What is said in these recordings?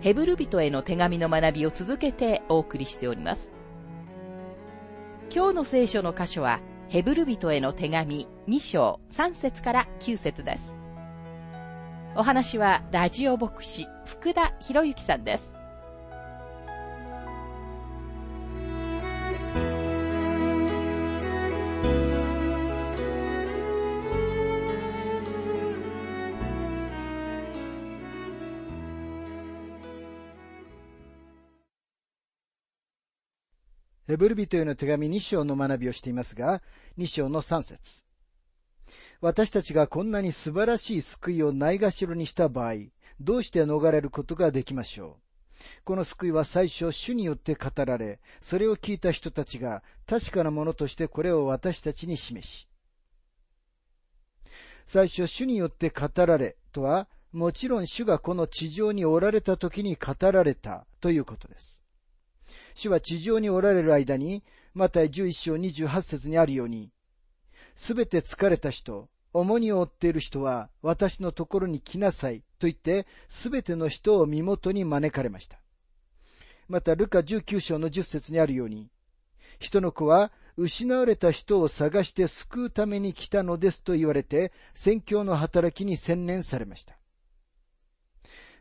ヘブル人への手紙の学びを続けてお送りしております。今日の聖書の箇所は、ヘブル人への手紙2章3節から9節です。お話はラジオ牧師福田博之さんです。ヘブル人への手紙2章の学びをしていますが、2章の3節私たちがこんなに素晴らしい救いをないがしろにした場合、どうして逃れることができましょう？この救いは最初主によって語られ、それを聞いた人たちが確かなものとしてこれを私たちに示し、最初主によって語られとは、もちろん主がこの地上におられた時に語られたということです。主は地上におられる間に、また11章28節にあるように、すべて疲れた人、重荷を負っている人は私のところに来なさいと言って、すべての人を身元に招かれました。また、ルカ19章の10節にあるように、人の子は失われた人を探して救うために来たのですと言われて、宣教の働きに専念されました。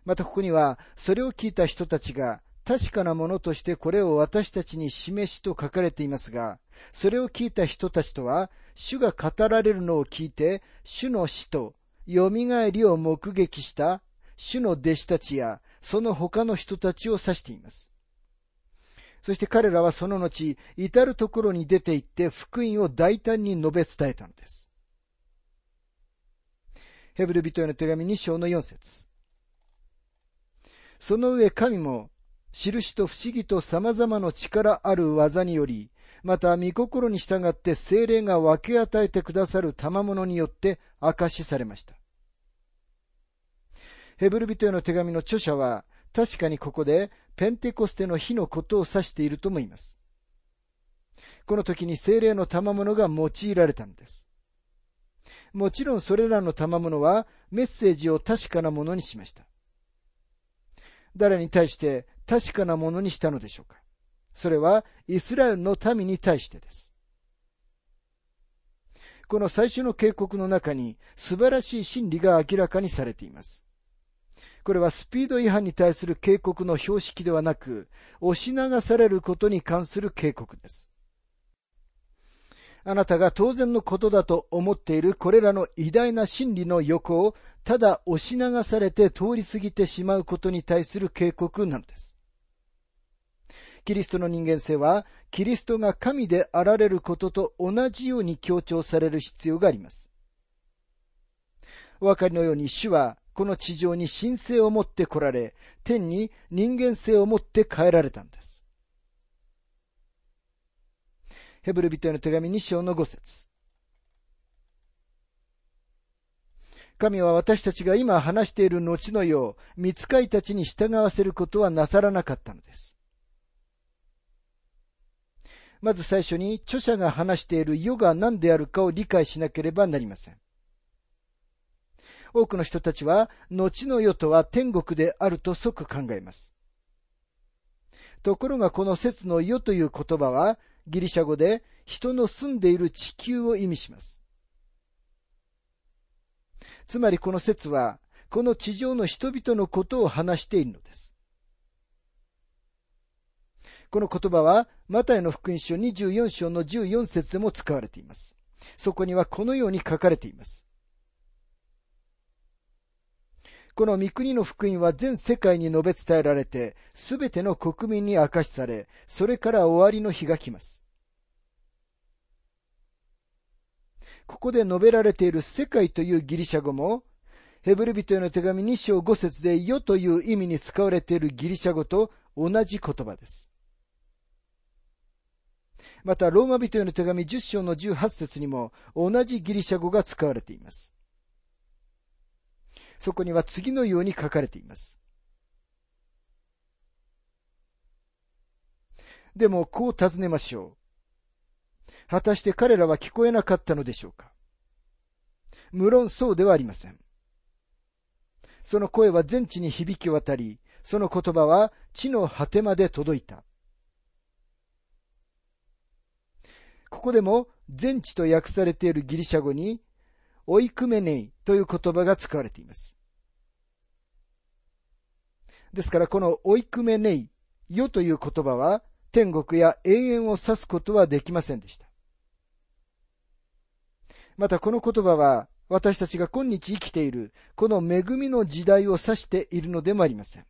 またここには、それを聞いた人たちが確かなものとしてこれを私たちに示しと書かれていますが、それを聞いた人たちとは、主が語られるのを聞いて、主の死と蘇りを目撃した主の弟子たちや、その他の人たちを指しています。そして彼らはその後、至るところに出て行って福音を大胆に述べ伝えたのです。ヘブル人への手紙2章の4節その上神も印と不思議と様々な力ある技により、また御心に従って精霊が分け与えてくださる賜物によって明かしされました。ヘブル人への手紙の著者は、確かにここでペンテコステの日のことを指しているとも言います。この時に精霊の賜物が用いられたのです。もちろんそれらの賜物はメッセージを確かなものにしました。誰に対して確かなものにしたのでしょうか？それはイスラエルの民に対してです。この最初の警告の中に素晴らしい真理が明らかにされています。これはスピード違反に対する警告の標識ではなく、押し流されることに関する警告です。あなたが当然のことだと思っているこれらの偉大な真理の横をただ押し流されて通り過ぎてしまうことに対する警告なのです。キリストの人間性は、キリストが神であられることと同じように強調される必要があります。お分かりのように主は、この地上に神性を持って来られ、天に人間性を持って帰られたのです。ヘブル人への手紙2章の5節神は私たちが今話している後のよう、見つかいたちに従わせることはなさらなかったのです。まず最初に著者が話している世が何であるかを理解しなければなりません。多くの人たちは、後の世とは天国であると即考えます。ところがこの説の世という言葉は、ギリシャ語で人の住んでいる地球を意味します。つまりこの説は、この地上の人々のことを話しているのです。この言葉は、マタイの福音書24章の14節でも使われています。そこにはこのように書かれています。この御国の福音は全世界に述べ伝えられて、すべての国民に明かしされ、それから終わりの日が来ます。ここで述べられている世界というギリシャ語も、ヘブル人への手紙2章5節で世という意味に使われているギリシャ語と同じ言葉です。また、ローマ人への手紙10章の18節にも同じギリシャ語が使われています。そこには次のように書かれています。でも、こう尋ねましょう。果たして彼らは聞こえなかったのでしょうか無論そうではありません。その声は全地に響き渡り、その言葉は地の果てまで届いた。ここでも全地と訳されているギリシャ語に、オイクメネイという言葉が使われています。ですからこのオイクメネイ、よという言葉は天国や永遠を指すことはできませんでした。またこの言葉は私たちが今日生きているこの恵みの時代を指しているのでもありません。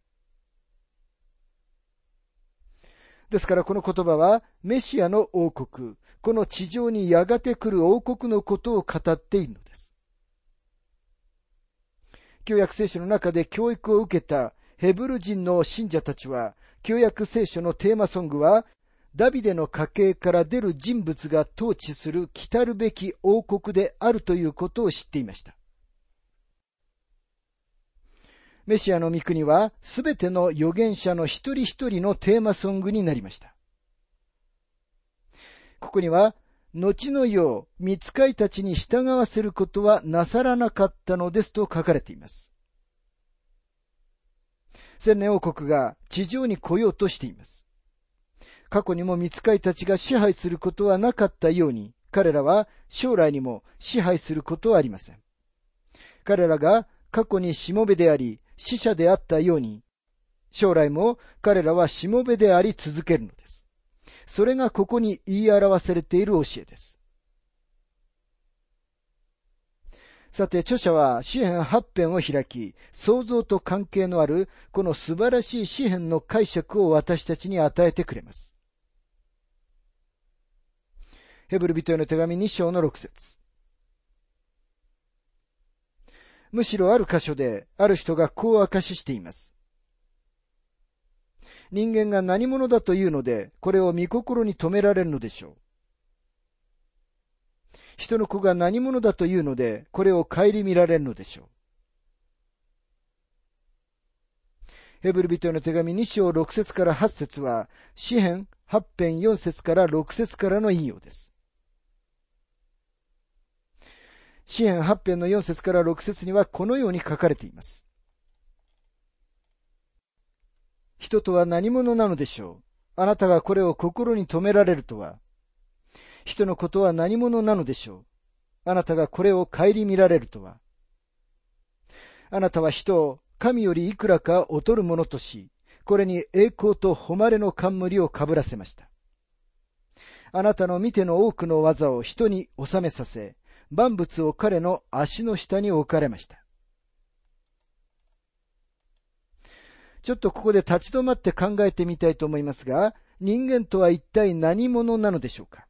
ですからこの言葉はメシアの王国、この地上にやがて来る王国のことを語っているのです。旧約聖書の中で教育を受けたヘブル人の信者たちは、旧約聖書のテーマソングは、ダビデの家系から出る人物が統治する来るべき王国であるということを知っていました。メシアの御国は、すべての預言者の一人一人のテーマソングになりました。ここには、後のよう、見つかいたちに従わせることはなさらなかったのですと書かれています。千年王国が地上に来ようとしています。過去にも見つかいたちが支配することはなかったように、彼らは将来にも支配することはありません。彼らが過去にしもべであり、死者であったように、将来も彼らはしもべであり続けるのです。それがここに言い表されている教えです。さて、著者は詩篇8編を開き、創造と関係のあるこの素晴らしい詩篇の解釈を私たちに与えてくれます。ヘブル人への手紙2章の6節むしろある箇所で、ある人がこう明かししています。人間が何者だというので、これを見心に留められるのでしょう。人の子が何者だというので、これを顧みられるのでしょう。ヘブル人への手紙2章6節から8節は、詩編8編4節から6節からの引用です。詩編8編の4節から6節にはこのように書かれています。人とは何者なのでしょう？あなたがこれを心に留められるとは。人のことは何者なのでしょう？あなたがこれを顧みられるとは。あなたは人を神よりいくらか劣るものとし、これに栄光と誉れの冠をかぶらせました。あなたの見ての多くの技を人に収めさせ、万物を彼の足の下に置かれました。ちょっとここで立ち止まって考えてみたいと思いますが、人間とは一体何者なのでしょうか？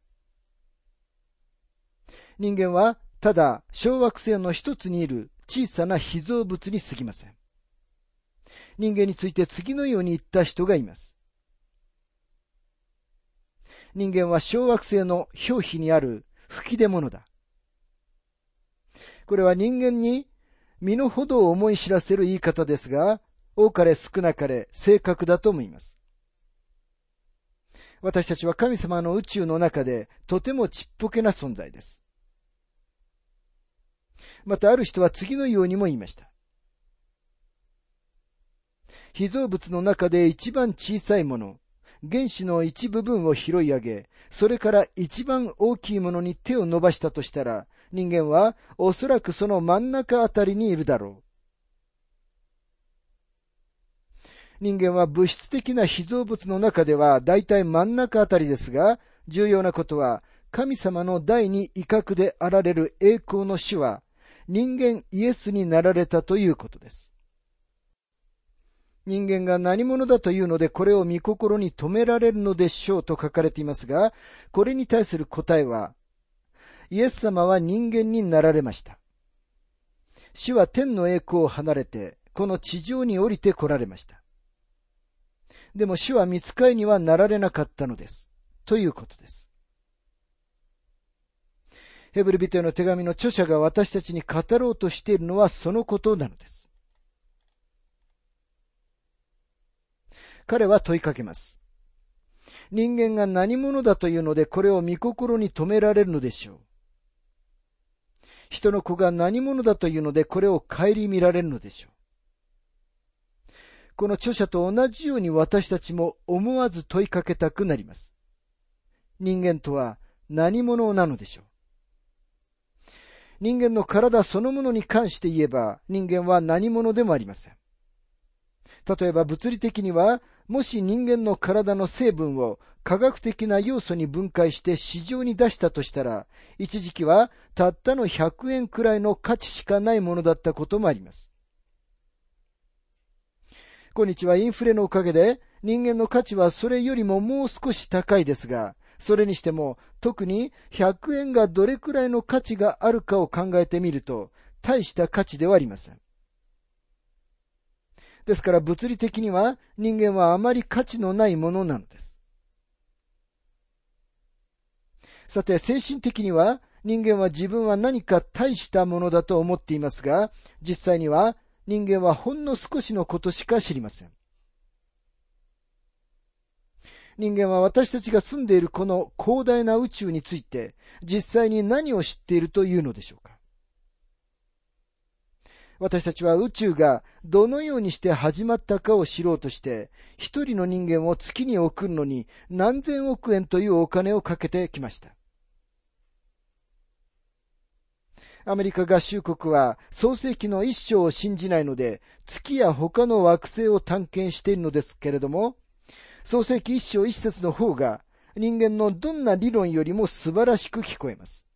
人間はただ小惑星の一つにいる小さな被造物に過ぎません。人間について次のように言った人がいます。人間は小惑星の表皮にある吹き出物だ。これは人間に身の程を思い知らせる言い方ですが、多かれ少なかれ正確だと思います。私たちは神様の宇宙の中でとてもちっぽけな存在です。またある人は次のようにも言いました。被造物の中で一番小さいもの、原子の一部分を拾い上げ、それから一番大きいものに手を伸ばしたとしたら、人間はおそらくその真ん中あたりにいるだろう。人間は物質的な被造物の中では大体真ん中あたりですが、重要なことは、神様の第二威嚇であられる栄光の主は、人間イエスになられたということです。人間が何者だというのでこれを見心に留められるのでしょうと書かれていますが、これに対する答えは、イエス様は人間になられました。主は天の栄光を離れて、この地上に降りて来られました。でも主は見つかいにはなられなかったのです。ということです。ヘブル人への手紙の著者が私たちに語ろうとしているのはそのことなのです。彼は問いかけます。人間が何者だというのでこれを見心に留められるのでしょう。人の子が何者だというのでこれを顧みられるのでしょう。この著者と同じように私たちも思わず問いかけたくなります。人間とは何者なのでしょう。人間の体そのものに関して言えば人間は何者でもありません。例えば物理的にはもし人間の体の成分を科学的な要素に分解して市場に出したとしたら、一時期はたったの100円くらいの価値しかないものだったこともあります。今日はインフレのおかげで人間の価値はそれよりももう少し高いですが、それにしても特に100円がどれくらいの価値があるかを考えてみると、大した価値ではありません。ですから物理的には人間はあまり価値のないものなのです。さて、精神的には人間は自分は何か大したものだと思っていますが、実際には人間はほんの少しのことしか知りません。人間は私たちが住んでいるこの広大な宇宙について実際に何を知っているというのでしょうか私たちは宇宙がどのようにして始まったかを知ろうとして、一人の人間を月に送るのに何千億円というお金をかけてきました。アメリカ合衆国は創世記の一章を信じないので、月や他の惑星を探検しているのですけれども、創世記一章一節の方が人間のどんな理論よりも素晴らしく聞こえます。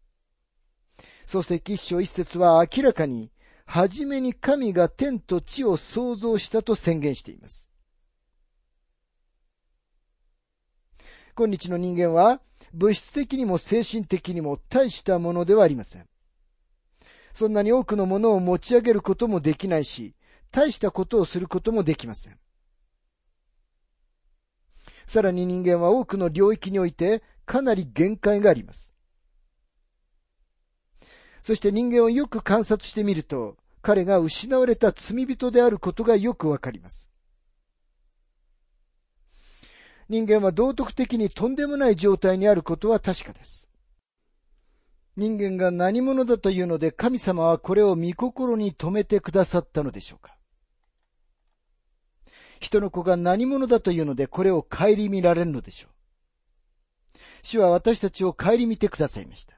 創世記一章一節は明らかにはじめに神が天と地を創造したと宣言しています。今日の人間は物質的にも精神的にも大したものではありません。そんなに多くのものを持ち上げることもできないし、大したことをすることもできません。さらに人間は多くの領域においてかなり限界があります。そして人間をよく観察してみると、彼が失われた罪人であることがよくわかります。人間は道徳的にとんでもない状態にあることは確かです。人間が何者だというので神様はこれを見心に留めてくださったのでしょうか？人の子が何者だというのでこれを顧みられるのでしょう？主は私たちを顧みてくださいました。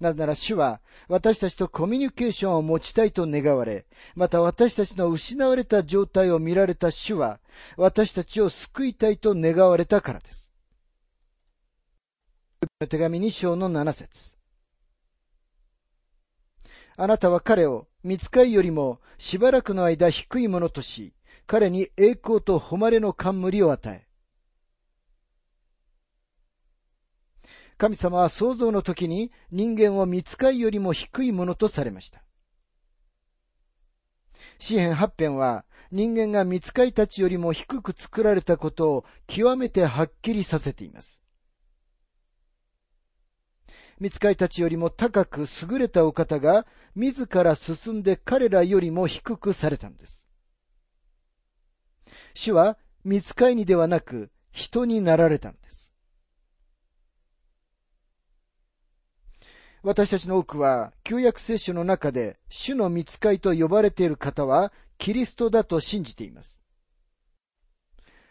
なぜなら主は私たちとコミュニケーションを持ちたいと願われ、また私たちの失われた状態を見られた主は私たちを救いたいと願われたからです。手紙2章の7節あなたは彼を見つかいよりもしばらくの間低いものとし、彼に栄光と誉れの冠を与え、神様は創造の時に人間を見つかいよりも低いものとされました。詩篇八編は人間が見つかいたちよりも低く作られたことを極めてはっきりさせています。見つかいたちよりも高く優れたお方が自ら進んで彼らよりも低くされたんです。主は見つかいにではなく人になられたんです。私たちの多くは、旧約聖書の中で、主の見つかいと呼ばれている方は、キリストだと信じています。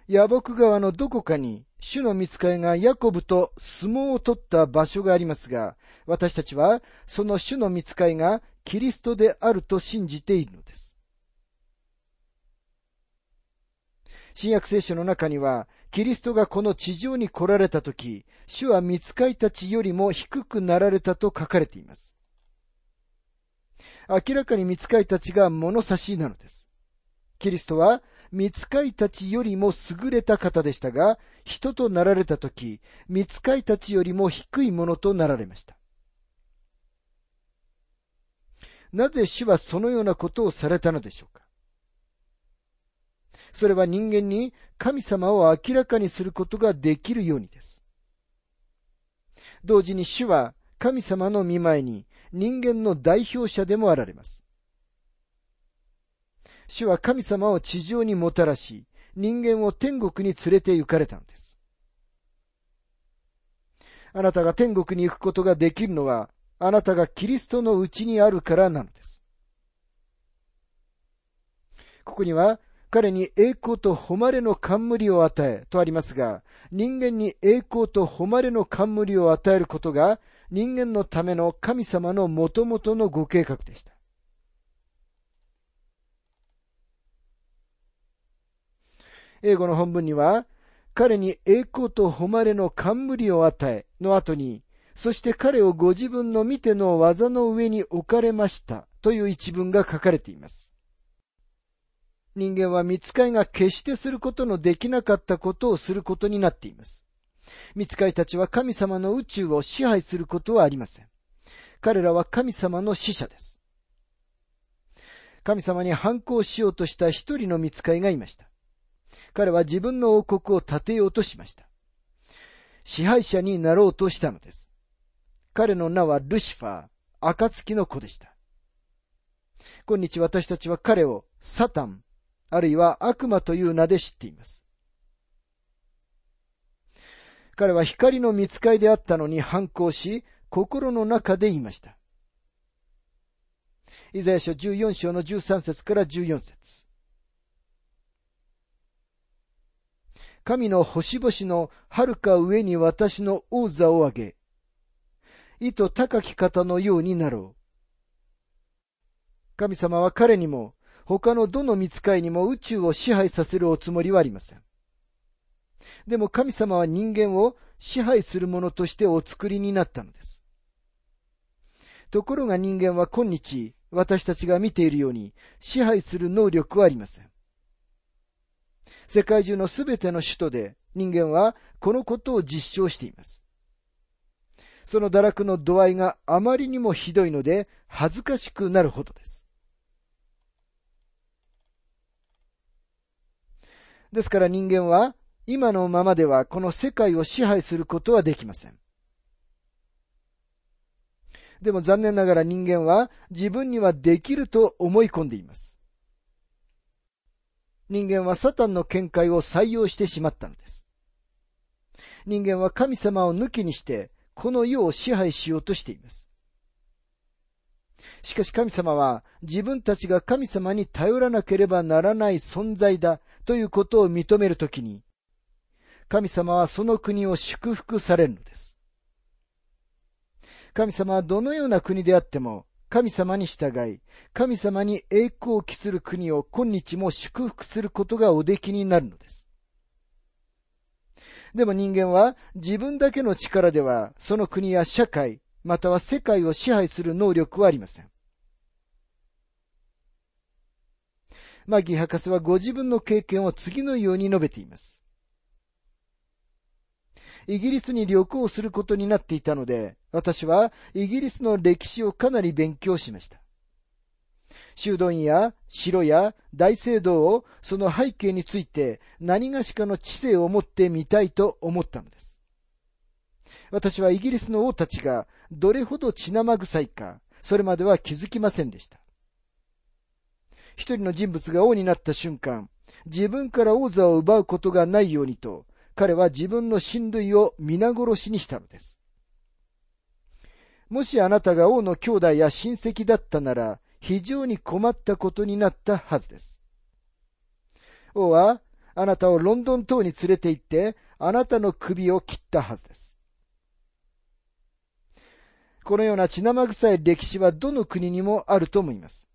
野木川のどこかに、主の見つかいがヤコブと相撲を取った場所がありますが、私たちは、その主の見つかいがキリストであると信じているのです。新約聖書の中には、キリストがこの地上に来られたとき、主は見つかいたちよりも低くなられたと書かれています。明らかに見つかいたちが物差しなのです。キリストは見つかいたちよりも優れた方でしたが、人となられたとき、見つかいたちよりも低いものとなられました。なぜ主はそのようなことをされたのでしょうか？それは人間に神様を明らかにすることができるようにです。同時に主は神様の見前に人間の代表者でもあられます。主は神様を地上にもたらし、人間を天国に連れて行かれたのです。あなたが天国に行くことができるのは、あなたがキリストのうちにあるからなのです。ここには、彼に栄光と誉れの冠を与えとありますが、人間に栄光と誉れの冠を与えることが人間のための神様のもともとのご計画でした。英語の本文には、彼に栄光と誉れの冠を与えの後に、そして彼をご自分の見ての技の上に置かれましたという一文が書かれています。人間は見つかいが決してすることのできなかったことをすることになっています。見つかいたちは神様の宇宙を支配することはありません。彼らは神様の使者です。神様に反抗しようとした一人の見つかいがいました。彼は自分の王国を建てようとしました。支配者になろうとしたのです。彼の名はルシファー、暁の子でした。今日私たちは彼をサタン、あるいは悪魔という名で知っています。彼は光の見つかいであったのに反抗し、心の中で言いました。イザヤ書14章の13節から14節神の星々の遥か上に私の王座を上げ、意図高き方のようになろう。神様は彼にも他のどの見つかいにも宇宙を支配させるおつもりはありません。でも神様は人間を支配するものとしてお作りになったのです。ところが人間は今日、私たちが見ているように支配する能力はありません。世界中のすべての首都で人間はこのことを実証しています。その堕落の度合いがあまりにもひどいので恥ずかしくなるほどです。ですから人間は今のままではこの世界を支配することはできません。でも残念ながら人間は自分にはできると思い込んでいます。人間はサタンの見解を採用してしまったのです。人間は神様を抜きにしてこの世を支配しようとしています。しかし神様は自分たちが神様に頼らなければならない存在だということを認めるときに、神様はその国を祝福されるのです。神様はどのような国であっても、神様に従い、神様に栄光を期する国を今日も祝福することがおできになるのです。でも人間は自分だけの力ではその国や社会、または世界を支配する能力はありません。マギ博士はご自分の経験を次のように述べています。イギリスに旅行することになっていたので、私はイギリスの歴史をかなり勉強しました。修道院や城や大聖堂をその背景について何がしかの知性を持ってみたいと思ったのです。私はイギリスの王たちがどれほど血生臭いか、それまでは気づきませんでした。一人の人物が王になった瞬間、自分から王座を奪うことがないようにと、彼は自分の親類を皆殺しにしたのです。もしあなたが王の兄弟や親戚だったなら、非常に困ったことになったはずです。王は、あなたをロンドン島に連れて行って、あなたの首を切ったはずです。このような血生臭い歴史はどの国にもあると思います。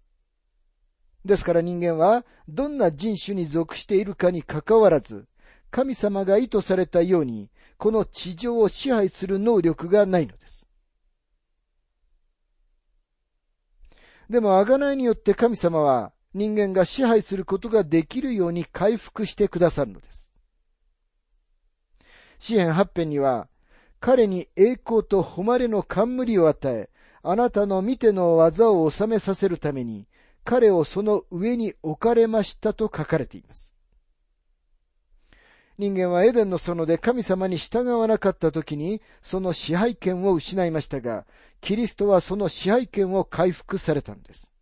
ですから人間はどんな人種に属しているかにかかわらず、神様が意図されたように、この地上を支配する能力がないのです。でも、贖いによって神様は人間が支配することができるように回復してくださるのです。詩篇八編には、彼に栄光と誉れの冠を与え、あなたの見ての技を収めさせるために、彼をその上に置かれましたと書かれています。人間はエデンの園で神様に従わなかった時にその支配権を失いましたが、キリストはその支配権を回復されたのです。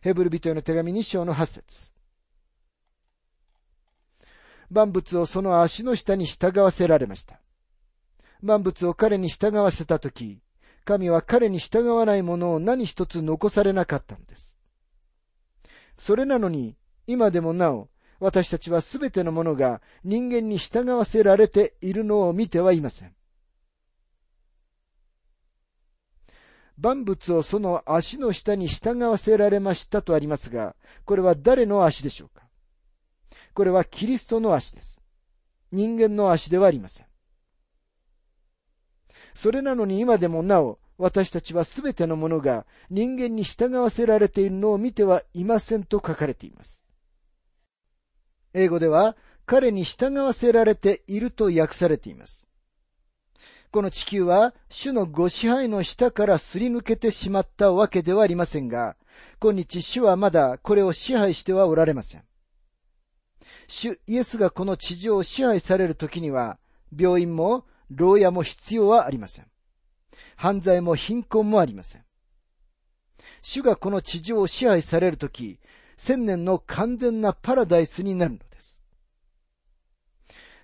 ヘブル人への手紙2章の8節万物をその足の下に従わせられました。万物を彼に従わせたとき、神は彼に従わないものを何一つ残されなかったのです。それなのに、今でもなお、私たちはすべてのものが人間に従わせられているのを見てはいません。万物をその足の下に従わせられましたとありますが、これは誰の足でしょうか？これはキリストの足です。人間の足ではありません。それなのに今でもなお、私たちはすべてのものが人間に従わせられているのを見てはいませんと書かれています。英語では、彼に従わせられていると訳されています。この地球は主のご支配の下からすり抜けてしまったわけではありませんが、今日主はまだこれを支配してはおられません。主イエスがこの地上を支配される時には、病院も牢屋も必要はありません。犯罪も貧困もありません。主がこの地上を支配される時、千年の完全なパラダイスになるのです。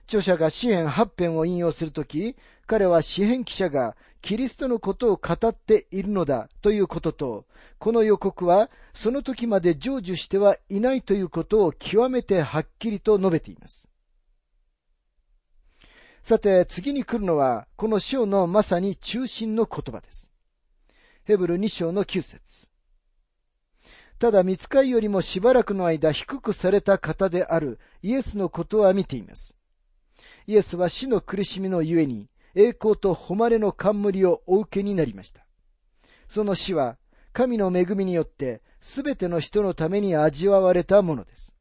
著者が詩篇八編を引用するとき、彼は詩篇記者がキリストのことを語っているのだということと、この予告はその時まで成就してはいないということを極めてはっきりと述べています。さて、次に来るのは、この章のまさに中心の言葉です。ヘブル2章の9節ただ、見つかいよりもしばらくの間低くされた方であるイエスのことは見ています。イエスは死の苦しみのゆえに、栄光と誉れの冠をお受けになりました。その死は、神の恵みによって、すべての人のために味わわれたものです。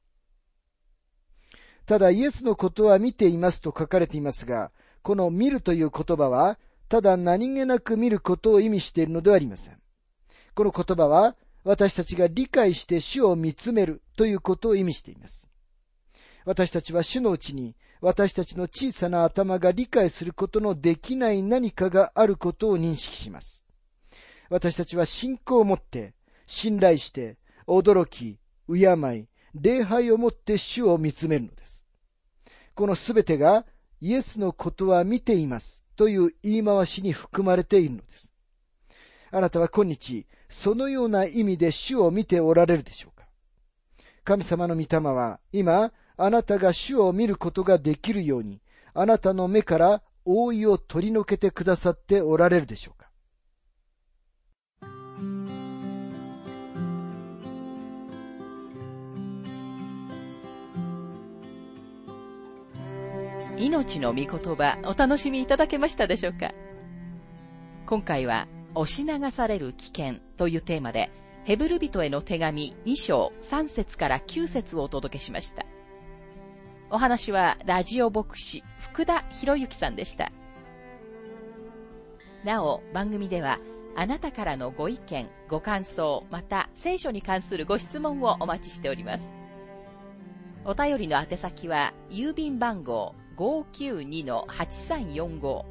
ただイエスのことは見ていますと書かれていますが、この見るという言葉は、ただ何気なく見ることを意味しているのではありません。この言葉は、私たちが理解して主を見つめるということを意味しています。私たちは主のうちに私たちの小さな頭が理解することのできない何かがあることを認識します。私たちは信仰を持って、信頼して、驚き、敬い、礼拝をもって主を見つめるのです。このすべてがイエスのことは見ていますという言い回しに含まれているのです。あなたは今日、そのような意味で主を見ておられるでしょうか。神様の御霊は今、あなたが主を見ることができるように、あなたの目から覆いを取り除けてくださっておられるでしょうか。命の御言葉お楽しみいただけましたでしょうか。今回は押し流される危険というテーマでヘブル人への手紙2章3節から9節をお届けしました。お話はラジオ牧師福田博之さんでした。なお、番組ではあなたからのご意見、ご感想、また聖書に関するご質問をお待ちしております。お便りの宛先は郵便番号592-8345